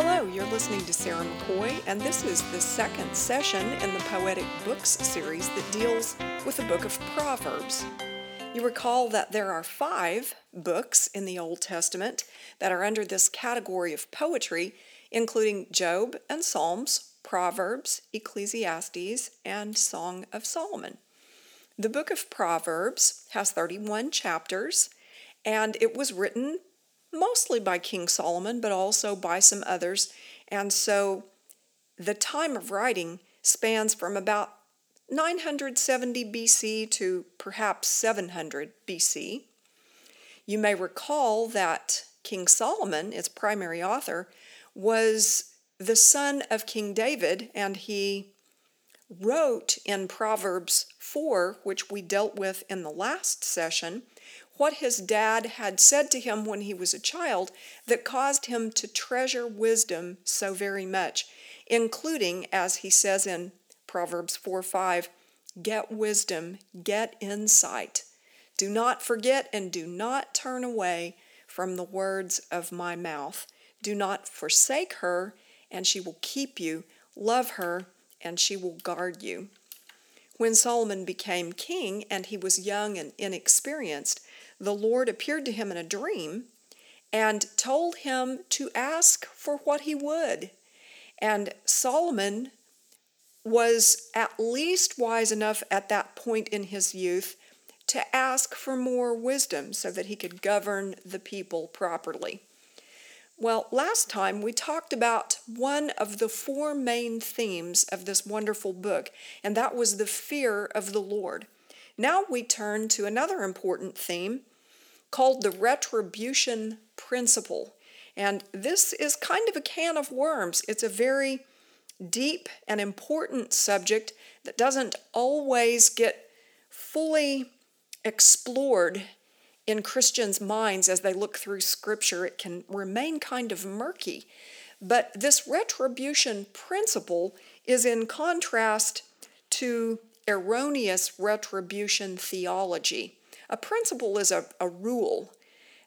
Hello, you're listening to Sarah McCoy, and this is the second session in the Poetic Books series that deals with the book of Proverbs. You recall that there are five books in the Old Testament that are under this category of poetry, including Job and Psalms, Proverbs, Ecclesiastes, and Song of Solomon. The book of Proverbs has 31 chapters, and it was written mostly by King Solomon, but also by some others. And so the time of writing spans from about 970 BC to perhaps 700 BC. You may recall that King Solomon, its primary author, was the son of King David, and he wrote in Proverbs 4, which we dealt with in the last session, what his dad had said to him when he was a child that caused him to treasure wisdom so very much, including, as he says in Proverbs 4 5, get wisdom, get insight. Do not forget and do not turn away from the words of my mouth. Do not forsake her, and she will keep you. Love her, and she will guard you. When Solomon became king and he was young and inexperienced, the Lord appeared to him in a dream and told him to ask for what he would. And Solomon was at least wise enough at that point in his youth to ask for more wisdom so that he could govern the people properly. Well, last time we talked about one of the four main themes of this wonderful book, and that was the fear of the Lord. Now we turn to another important theme called the retribution principle. And this is kind of a can of worms. It's a very deep and important subject that doesn't always get fully explored in Christians' minds as they look through Scripture. It can remain kind of murky. But this retribution principle is in contrast to erroneous retribution theology. A principle is a, a rule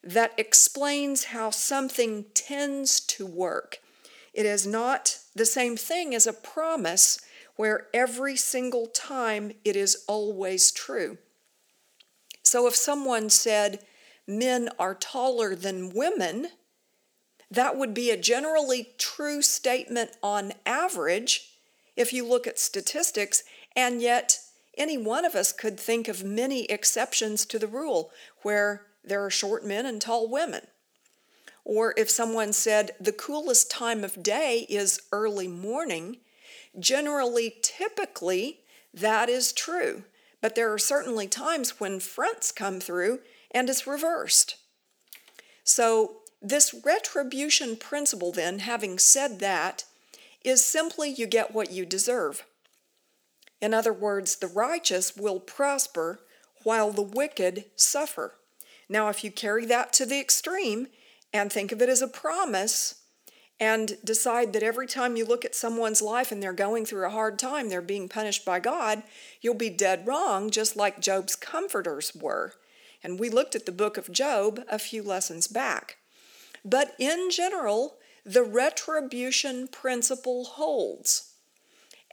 that explains how something tends to work. It is not the same thing as a promise where every single time it is always true. So if someone said men are taller than women, that would be a generally true statement on average if you look at statistics, and yet any one of us could think of many exceptions to the rule where there are short men and tall women. Or if someone said the coolest time of day is early morning, generally, typically, that is true. But there are certainly times when fronts come through and it's reversed. So, this retribution principle, then, having said that, is simply you get what you deserve. In other words, the righteous will prosper while the wicked suffer. Now, if you carry that to the extreme and think of it as a promise, and decide that every time you look at someone's life and they're going through a hard time, they're being punished by God, you'll be dead wrong, just like Job's comforters were. And we looked at the book of Job a few lessons back. But in general, the retribution principle holds.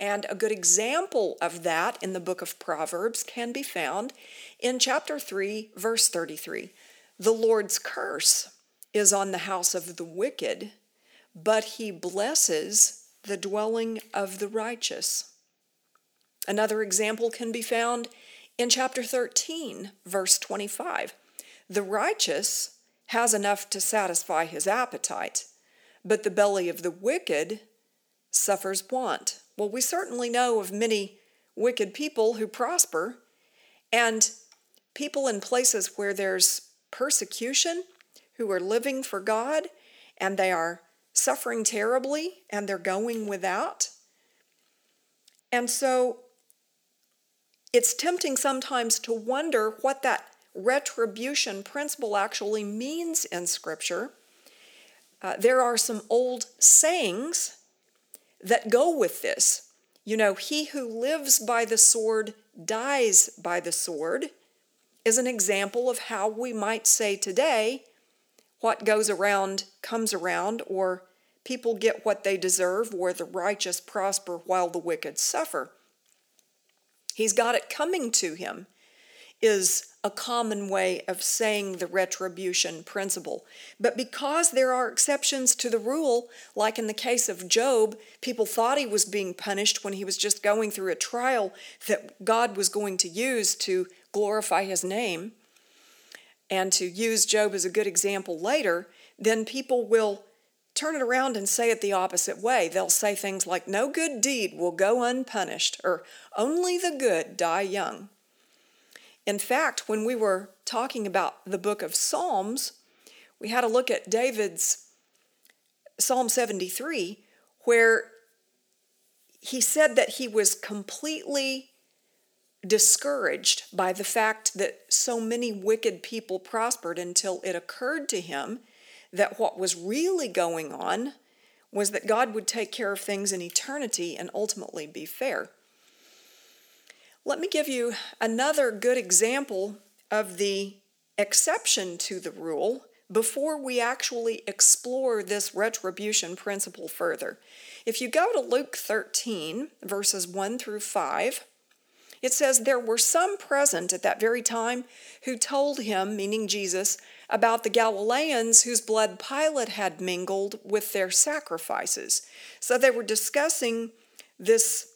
And a good example of that in the book of Proverbs can be found in chapter 3, verse 33. The Lord's curse is on the house of the wicked, but he blesses the dwelling of the righteous. Another example can be found in chapter 13, verse 25. The righteous has enough to satisfy his appetite, but the belly of the wicked suffers want. Well, we certainly know of many wicked people who prosper, and people in places where there's persecution who are living for God and they are suffering terribly and they're going without. And so it's tempting sometimes to wonder what that retribution principle actually means in Scripture. Uh, there are some old sayings that go with this. You know, he who lives by the sword dies by the sword is an example of how we might say today, what goes around comes around, or people get what they deserve, where the righteous prosper while the wicked suffer. He's got it coming to him, is a common way of saying the retribution principle. But because there are exceptions to the rule, like in the case of Job, people thought he was being punished when he was just going through a trial that God was going to use to glorify his name and to use Job as a good example later, then people will turn it around and say it the opposite way. They'll say things like, No good deed will go unpunished, or only the good die young. In fact, when we were talking about the book of Psalms, we had a look at David's Psalm 73, where he said that he was completely discouraged by the fact that so many wicked people prospered until it occurred to him that what was really going on was that God would take care of things in eternity and ultimately be fair. Let me give you another good example of the exception to the rule before we actually explore this retribution principle further. If you go to Luke 13, verses 1 through 5, it says, There were some present at that very time who told him, meaning Jesus, about the Galileans whose blood Pilate had mingled with their sacrifices. So they were discussing this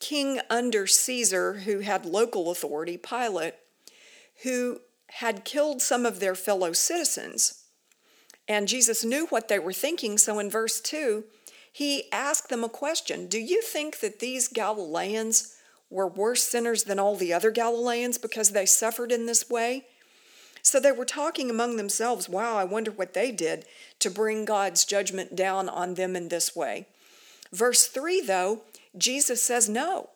king under Caesar who had local authority, Pilate, who had killed some of their fellow citizens. And Jesus knew what they were thinking, so in verse 2, he asked them a question Do you think that these Galileans were worse sinners than all the other Galileans because they suffered in this way? So they were talking among themselves, Wow, I wonder what they did to bring God's judgment down on them in this way. Verse 3, though, Jesus says, No.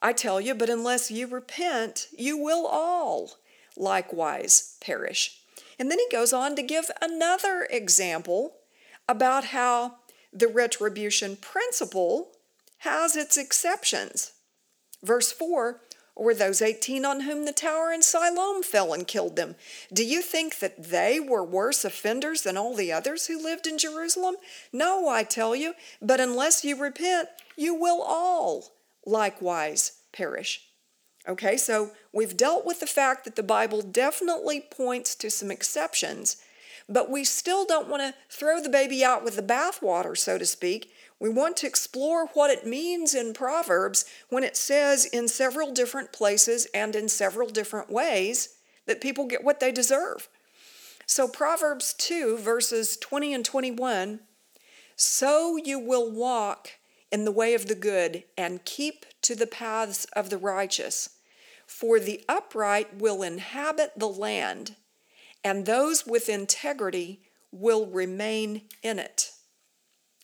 I tell you, but unless you repent, you will all likewise perish. And then he goes on to give another example about how the retribution principle has its exceptions. Verse 4 Were those 18 on whom the tower in Siloam fell and killed them. Do you think that they were worse offenders than all the others who lived in Jerusalem? No, I tell you, but unless you repent, you will all likewise perish. Okay, so we've dealt with the fact that the Bible definitely points to some exceptions, but we still don't want to throw the baby out with the bathwater, so to speak. We want to explore what it means in Proverbs when it says in several different places and in several different ways that people get what they deserve. So, Proverbs 2, verses 20 and 21 So you will walk in the way of the good and keep to the paths of the righteous. For the upright will inhabit the land, and those with integrity will remain in it.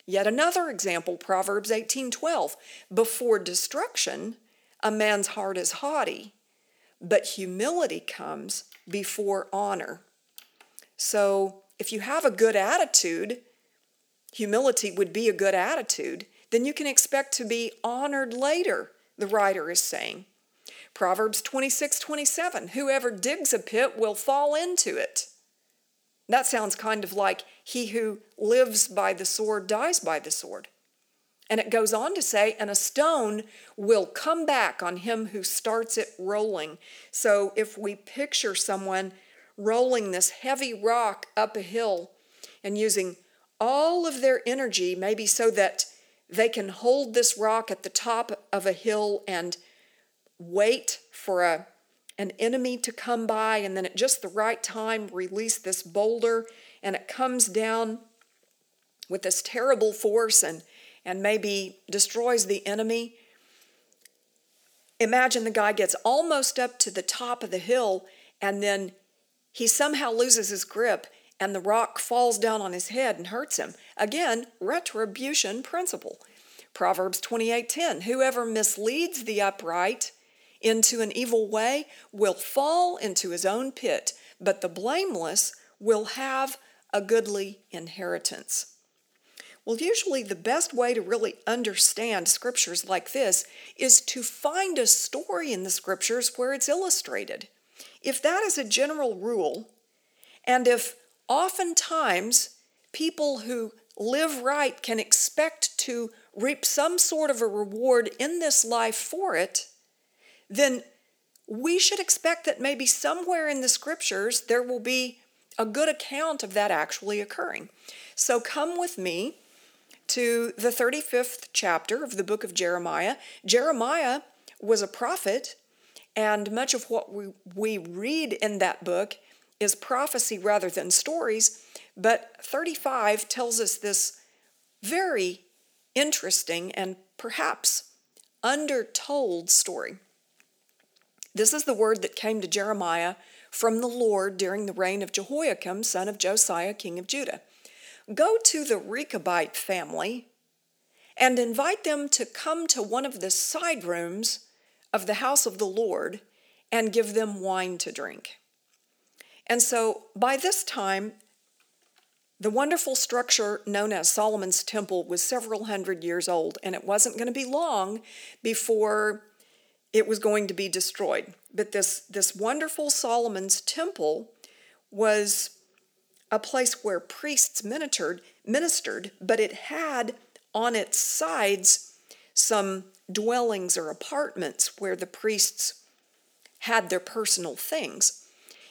Yet another example, Proverbs 18:12, before destruction a man's heart is haughty, but humility comes before honor. So, if you have a good attitude, humility would be a good attitude then you can expect to be honored later, the writer is saying. Proverbs 26 27 Whoever digs a pit will fall into it. That sounds kind of like he who lives by the sword dies by the sword. And it goes on to say, and a stone will come back on him who starts it rolling. So if we picture someone rolling this heavy rock up a hill and using all of their energy, maybe so that they can hold this rock at the top of a hill and wait for a, an enemy to come by, and then at just the right time, release this boulder, and it comes down with this terrible force and, and maybe destroys the enemy. Imagine the guy gets almost up to the top of the hill, and then he somehow loses his grip and the rock falls down on his head and hurts him. Again, retribution principle. Proverbs 28:10 Whoever misleads the upright into an evil way will fall into his own pit, but the blameless will have a goodly inheritance. Well, usually the best way to really understand scriptures like this is to find a story in the scriptures where it's illustrated. If that is a general rule, and if Oftentimes, people who live right can expect to reap some sort of a reward in this life for it, then we should expect that maybe somewhere in the scriptures there will be a good account of that actually occurring. So come with me to the 35th chapter of the book of Jeremiah. Jeremiah was a prophet, and much of what we, we read in that book is prophecy rather than stories. But 35 tells us this very interesting and perhaps undertold story. This is the word that came to Jeremiah from the Lord during the reign of Jehoiakim, son of Josiah, king of Judah. Go to the Rechabite family and invite them to come to one of the side rooms of the house of the Lord and give them wine to drink. And so by this time, the wonderful structure known as Solomon's Temple was several hundred years old, and it wasn't going to be long before it was going to be destroyed. But this, this wonderful Solomon's Temple was a place where priests ministered, ministered, but it had on its sides some dwellings or apartments where the priests had their personal things.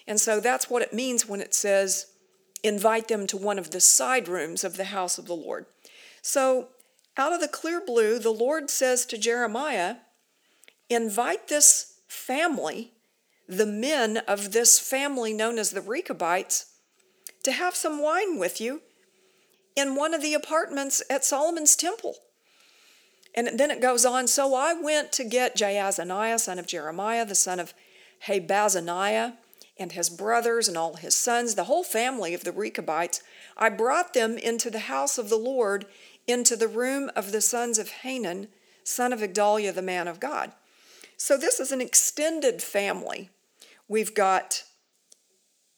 And so that's what it means when it says, invite them to one of the side rooms of the house of the Lord. So, out of the clear blue, the Lord says to Jeremiah, invite this family, the men of this family known as the Rechabites, to have some wine with you in one of the apartments at Solomon's temple. And then it goes on. So I went to get Jaazaniah, son of Jeremiah, the son of Habazziniah, and his brothers and all his sons, the whole family of the Rechabites. I brought them into the house of the Lord, into the room of the sons of Hanan, son of Igdaliah, the man of God. So this is an extended family. We've got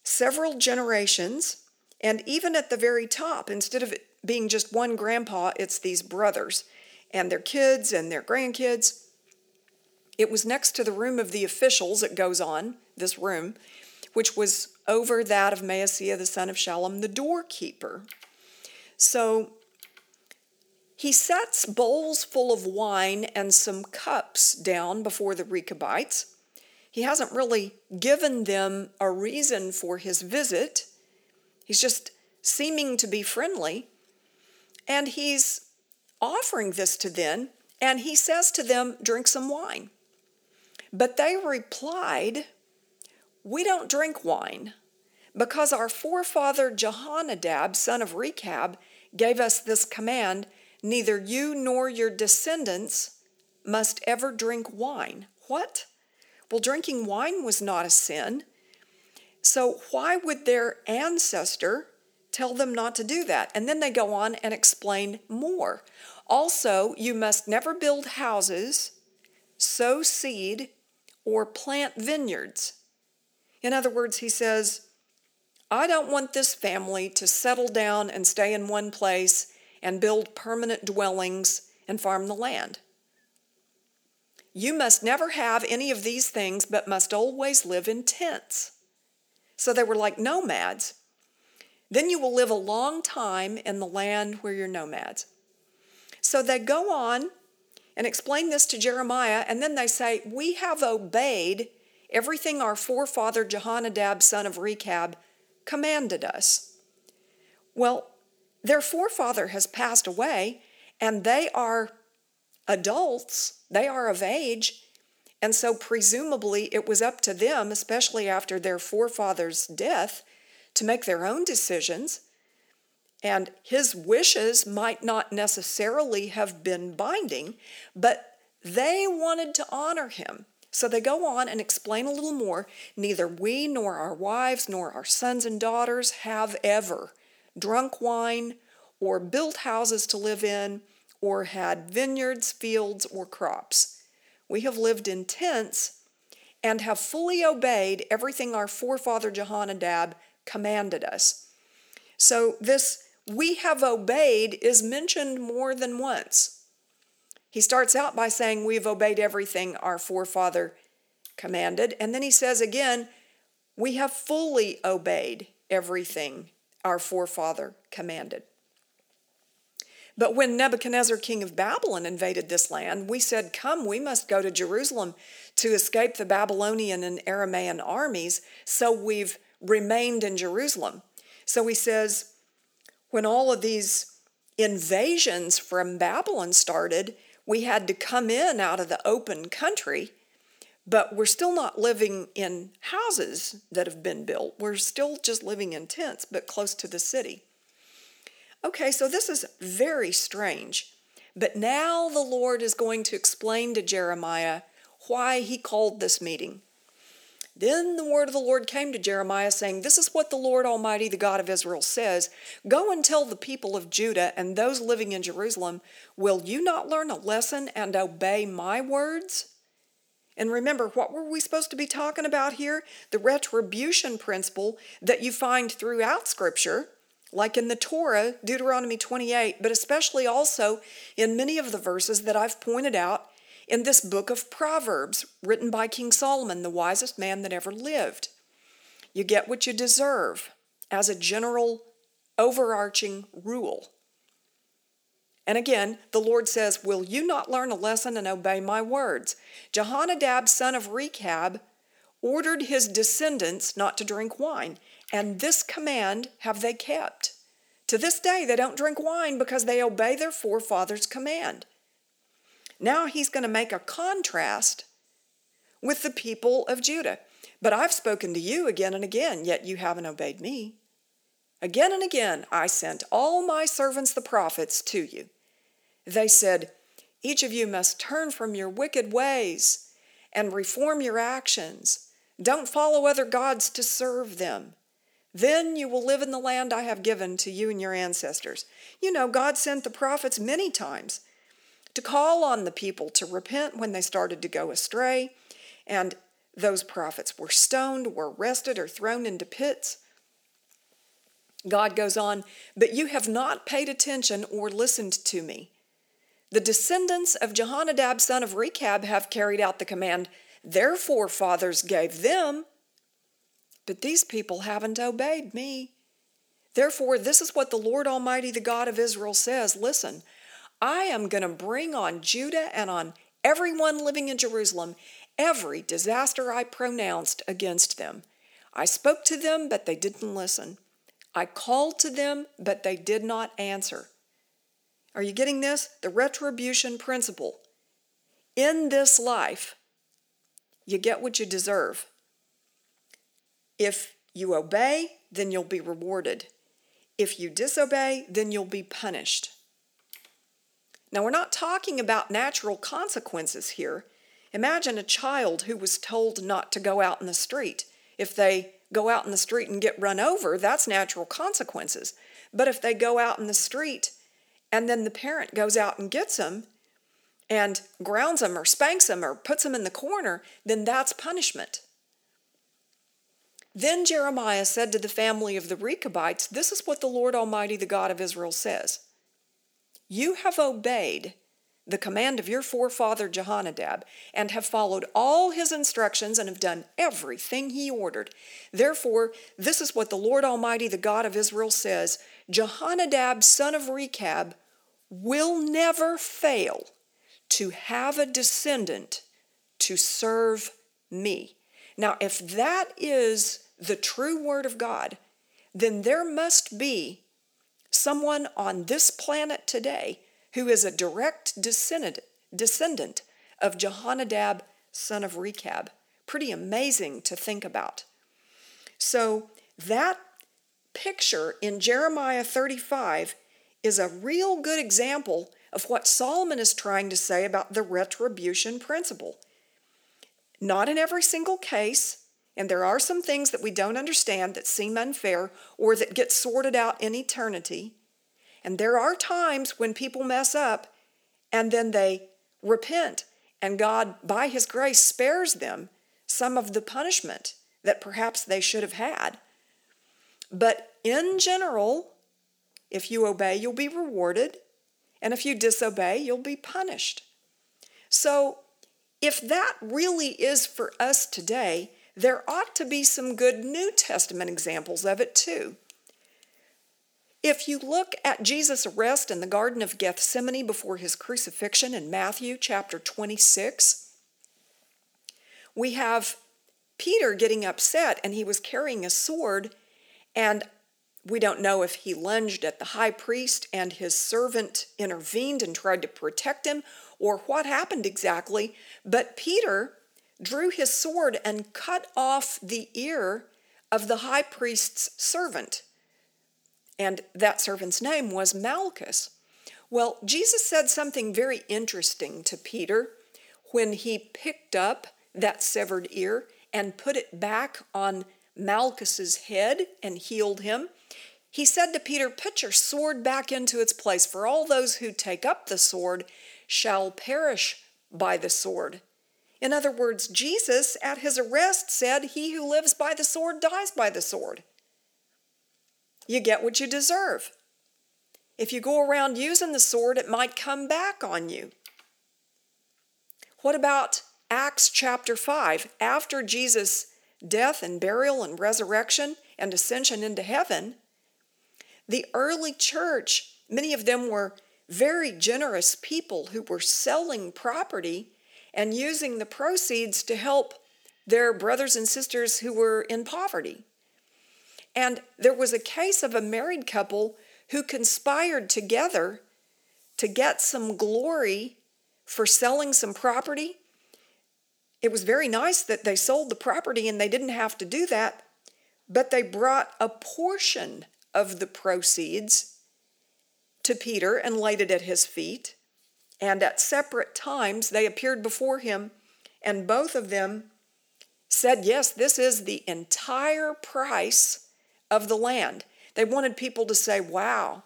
several generations, and even at the very top, instead of it being just one grandpa, it's these brothers and their kids and their grandkids. It was next to the room of the officials, it goes on, this room, which was over that of Maaseiah the son of Shallum, the doorkeeper. So he sets bowls full of wine and some cups down before the Rechabites. He hasn't really given them a reason for his visit. He's just seeming to be friendly. And he's offering this to them, and he says to them, Drink some wine. But they replied, We don't drink wine, because our forefather Jehonadab, son of Rechab, gave us this command neither you nor your descendants must ever drink wine. What? Well, drinking wine was not a sin. So, why would their ancestor tell them not to do that? And then they go on and explain more. Also, you must never build houses, sow seed, or plant vineyards. In other words, he says, I don't want this family to settle down and stay in one place and build permanent dwellings and farm the land. You must never have any of these things, but must always live in tents. So they were like nomads. Then you will live a long time in the land where you're nomads. So they go on and explain this to Jeremiah, and then they say, We have obeyed everything our forefather Jehonadab, son of Rechab, commanded us. Well, their forefather has passed away, and they are adults, they are of age, and so presumably it was up to them, especially after their forefather's death, to make their own decisions. And his wishes might not necessarily have been binding, but they wanted to honor him. So they go on and explain a little more. Neither we nor our wives nor our sons and daughters have ever drunk wine or built houses to live in or had vineyards, fields, or crops. We have lived in tents and have fully obeyed everything our forefather Jehonadab commanded us. So this we have obeyed is mentioned more than once. He starts out by saying, We have obeyed everything our forefather commanded. And then he says again, We have fully obeyed everything our forefather commanded. But when Nebuchadnezzar, king of Babylon, invaded this land, we said, Come, we must go to Jerusalem to escape the Babylonian and Aramaean armies. So we've remained in Jerusalem. So he says, when all of these invasions from Babylon started, we had to come in out of the open country, but we're still not living in houses that have been built. We're still just living in tents, but close to the city. Okay, so this is very strange. But now the Lord is going to explain to Jeremiah why he called this meeting. Then the word of the Lord came to Jeremiah, saying, This is what the Lord Almighty, the God of Israel, says Go and tell the people of Judah and those living in Jerusalem, Will you not learn a lesson and obey my words? And remember, what were we supposed to be talking about here? The retribution principle that you find throughout Scripture, like in the Torah, Deuteronomy 28, but especially also in many of the verses that I've pointed out in this book of Proverbs, written by King Solomon, the wisest man that ever lived. You get what you deserve as a general overarching rule. And again, the Lord says, Will you not learn a lesson and obey my words? Jehonadab, son of Rechab, ordered his descendants not to drink wine, and this command have they kept. To this day, they don't drink wine because they obey their forefathers' command. Now he's going to make a contrast with the people of Judah. But I've spoken to you again and again, yet you haven't obeyed me. Again and again I sent all my servants the prophets to you. They said, Each of you must turn from your wicked ways and reform your actions. Don't follow other gods to serve them. Then you will live in the land I have given to you and your ancestors. You know, God sent the prophets many times to call on the people to repent when they started to go astray, and those prophets were stoned, were arrested, or thrown into pits. God goes on, but you have not paid attention or listened to me. The descendants of Jehonadab, son of Rechab, have carried out the command their forefathers gave them, but these people haven't obeyed me. Therefore, this is what the Lord Almighty, the God of Israel, says Listen, I am going to bring on Judah and on everyone living in Jerusalem every disaster I pronounced against them. I spoke to them, but they didn't listen. I called to them, but they did not answer. Are you getting this? The retribution principle. In this life, you get what you deserve. If you obey, then you'll be rewarded. If you disobey, then you'll be punished. Now, we're not talking about natural consequences here. Imagine a child who was told not to go out in the street. If they go out in the street and get run over, that's natural consequences. But if they go out in the street and then the parent goes out and gets them and grounds them or spanks them or puts them in the corner, then that's punishment. Then Jeremiah said to the family of the Rechabites, This is what the Lord Almighty, the God of Israel, says you have obeyed the command of your forefather Jehonadab, and have followed all his instructions and have done everything he ordered. Therefore, this is what the Lord Almighty, the God of Israel, says Jehonadab, son of Rechab, will never fail to have a descendant to serve me. Now, if that is the true word of God, then there must be someone on this planet today who is a direct descendant, descendant of Jehonadab, son of Rechab. Pretty amazing to think about. So, that picture in Jeremiah 35 is a real good example of what Solomon is trying to say about the retribution principle. Not in every single case, and there are some things that we don't understand that seem unfair or that get sorted out in eternity. And there are times when people mess up and then they repent, and God, by His grace, spares them some of the punishment that perhaps they should have had. But in general, if you obey, you'll be rewarded, and if you disobey, you'll be punished. So, if that really is for us today, there ought to be some good New Testament examples of it too. If you look at Jesus' arrest in the Garden of Gethsemane before his crucifixion in Matthew chapter 26, we have Peter getting upset and he was carrying a sword, and we don't know if he lunged at the high priest and his servant intervened and tried to protect him or what happened exactly, but Peter drew his sword and cut off the ear of the high priest's servant. And that servant's name was Malchus. Well, Jesus said something very interesting to Peter when he picked up that severed ear and put it back on Malchus's head and healed him. He said to Peter, Put your sword back into its place, for all those who take up the sword shall perish by the sword. In other words, Jesus at his arrest said, He who lives by the sword dies by the sword. You get what you deserve. If you go around using the sword, it might come back on you. What about Acts chapter 5? After Jesus' death and burial and resurrection and ascension into heaven, the early church, many of them were very generous people who were selling property and using the proceeds to help their brothers and sisters who were in poverty. And there was a case of a married couple who conspired together to get some glory for selling some property. It was very nice that they sold the property and they didn't have to do that, but they brought a portion of the proceeds to Peter and laid it at his feet. And at separate times they appeared before him, and both of them said, Yes, this is the entire price of the land. They wanted people to say, Wow,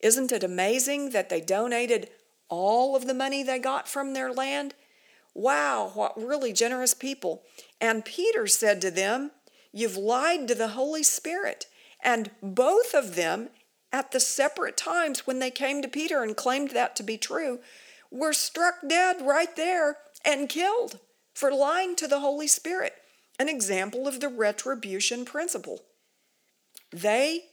isn't it amazing that they donated all of the money they got from their land? Wow, what really generous people. And Peter said to them, You've lied to the Holy Spirit. And both of them, at the separate times when they came to Peter and claimed that to be true, were struck dead right there and killed for lying to the Holy Spirit, an example of the retribution principle. They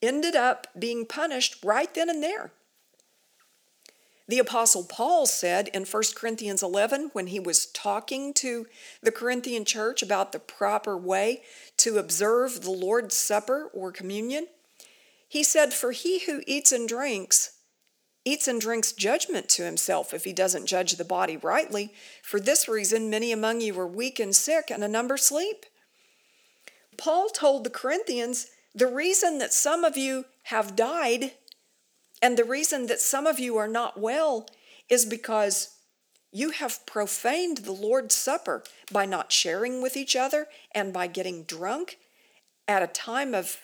ended up being punished right then and there. The Apostle Paul said in 1 Corinthians 11, when he was talking to the Corinthian church about the proper way to observe the Lord's Supper or communion, he said, For he who eats and drinks eats and drinks judgment to himself if he doesn't judge the body rightly. For this reason, many among you are weak and sick, and a number sleep. Paul told the Corinthians the reason that some of you have died and the reason that some of you are not well is because you have profaned the Lord's Supper by not sharing with each other and by getting drunk at a time of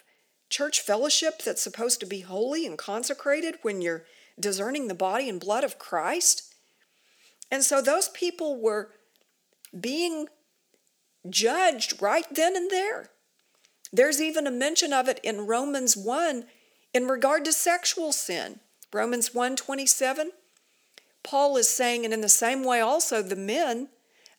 church fellowship that's supposed to be holy and consecrated when you're discerning the body and blood of Christ. And so those people were being judged right then and there. There's even a mention of it in Romans 1 in regard to sexual sin. Romans 1:27 Paul is saying and in the same way also the men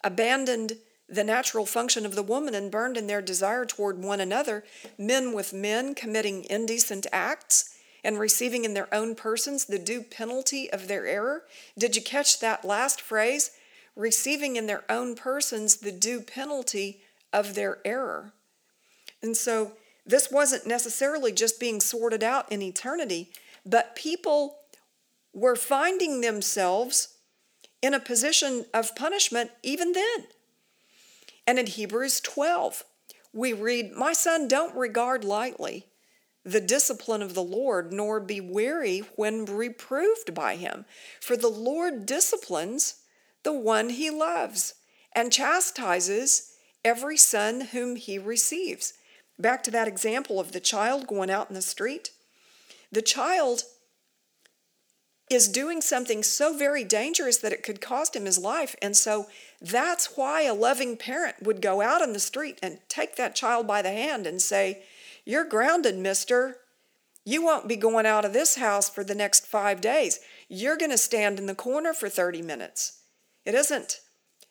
abandoned the natural function of the woman and burned in their desire toward one another, men with men committing indecent acts and receiving in their own persons the due penalty of their error. Did you catch that last phrase? Receiving in their own persons the due penalty of their error. And so this wasn't necessarily just being sorted out in eternity, but people were finding themselves in a position of punishment even then. And in Hebrews 12, we read, My son, don't regard lightly the discipline of the Lord, nor be weary when reproved by him. For the Lord disciplines the one he loves and chastises every son whom he receives. Back to that example of the child going out in the street. The child is doing something so very dangerous that it could cost him his life. And so that's why a loving parent would go out in the street and take that child by the hand and say, you're grounded, mister. You won't be going out of this house for the next five days. You're going to stand in the corner for 30 minutes. It isn't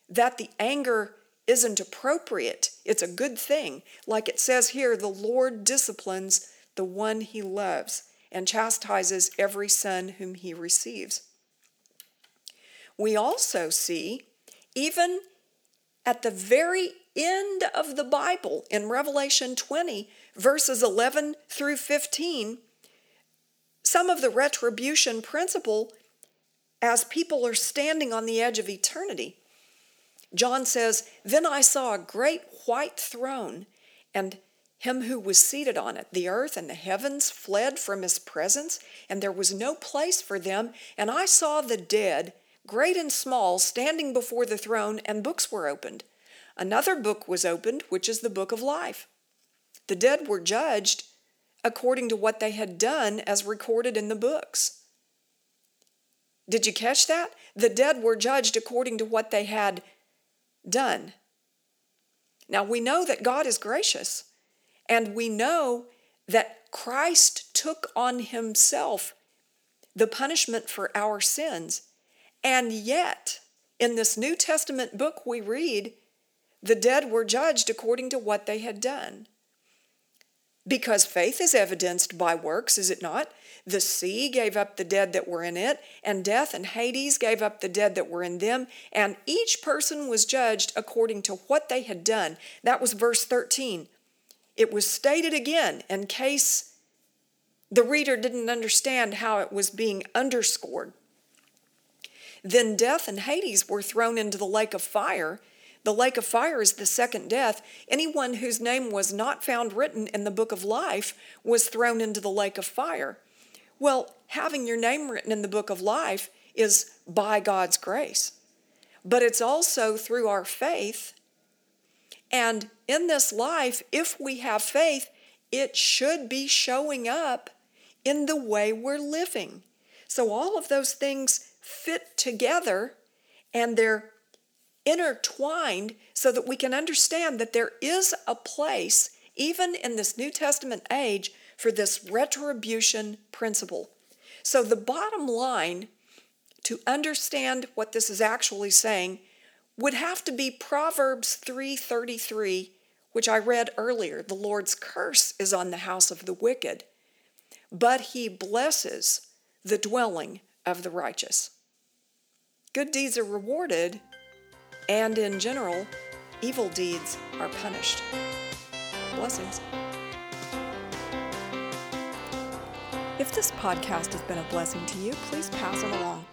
that the anger isn't appropriate, it's a good thing. Like it says here, the Lord disciplines the one he loves and chastises every son whom he receives. We also see, even at the very end of the Bible in Revelation 20, verses 11 through 15, some of the retribution principle as people are standing on the edge of eternity. John says, Then I saw a great white throne, and him who was seated on it. The earth and the heavens fled from his presence, and there was no place for them. And I saw the dead, great and small, standing before the throne, and books were opened. Another book was opened, which is the book of life. The dead were judged according to what they had done as recorded in the books. Did you catch that? The dead were judged according to what they had done. Now we know that God is gracious, and we know that Christ took on himself the punishment for our sins. And yet, in this New Testament book we read, the dead were judged according to what they had done. Because faith is evidenced by works, is it not? The sea gave up the dead that were in it, and death and Hades gave up the dead that were in them, and each person was judged according to what they had done. That was verse 13. It was stated again in case the reader didn't understand how it was being underscored. Then death and Hades were thrown into the lake of fire. The lake of fire is the second death. Anyone whose name was not found written in the book of life was thrown into the lake of fire. Well, having your name written in the book of life is by God's grace, but it's also through our faith. And in this life, if we have faith, it should be showing up in the way we're living. So all of those things fit together and they're intertwined so that we can understand that there is a place, even in this New Testament age, for this retribution principle. So the bottom line to understand what this is actually saying would have to be Proverbs 3:33, which I read earlier. The Lord's curse is on the house of the wicked, but he blesses the dwelling of the righteous. Good deeds are rewarded, and in general, evil deeds are punished. Blessings. If this podcast has been a blessing to you, please pass it along.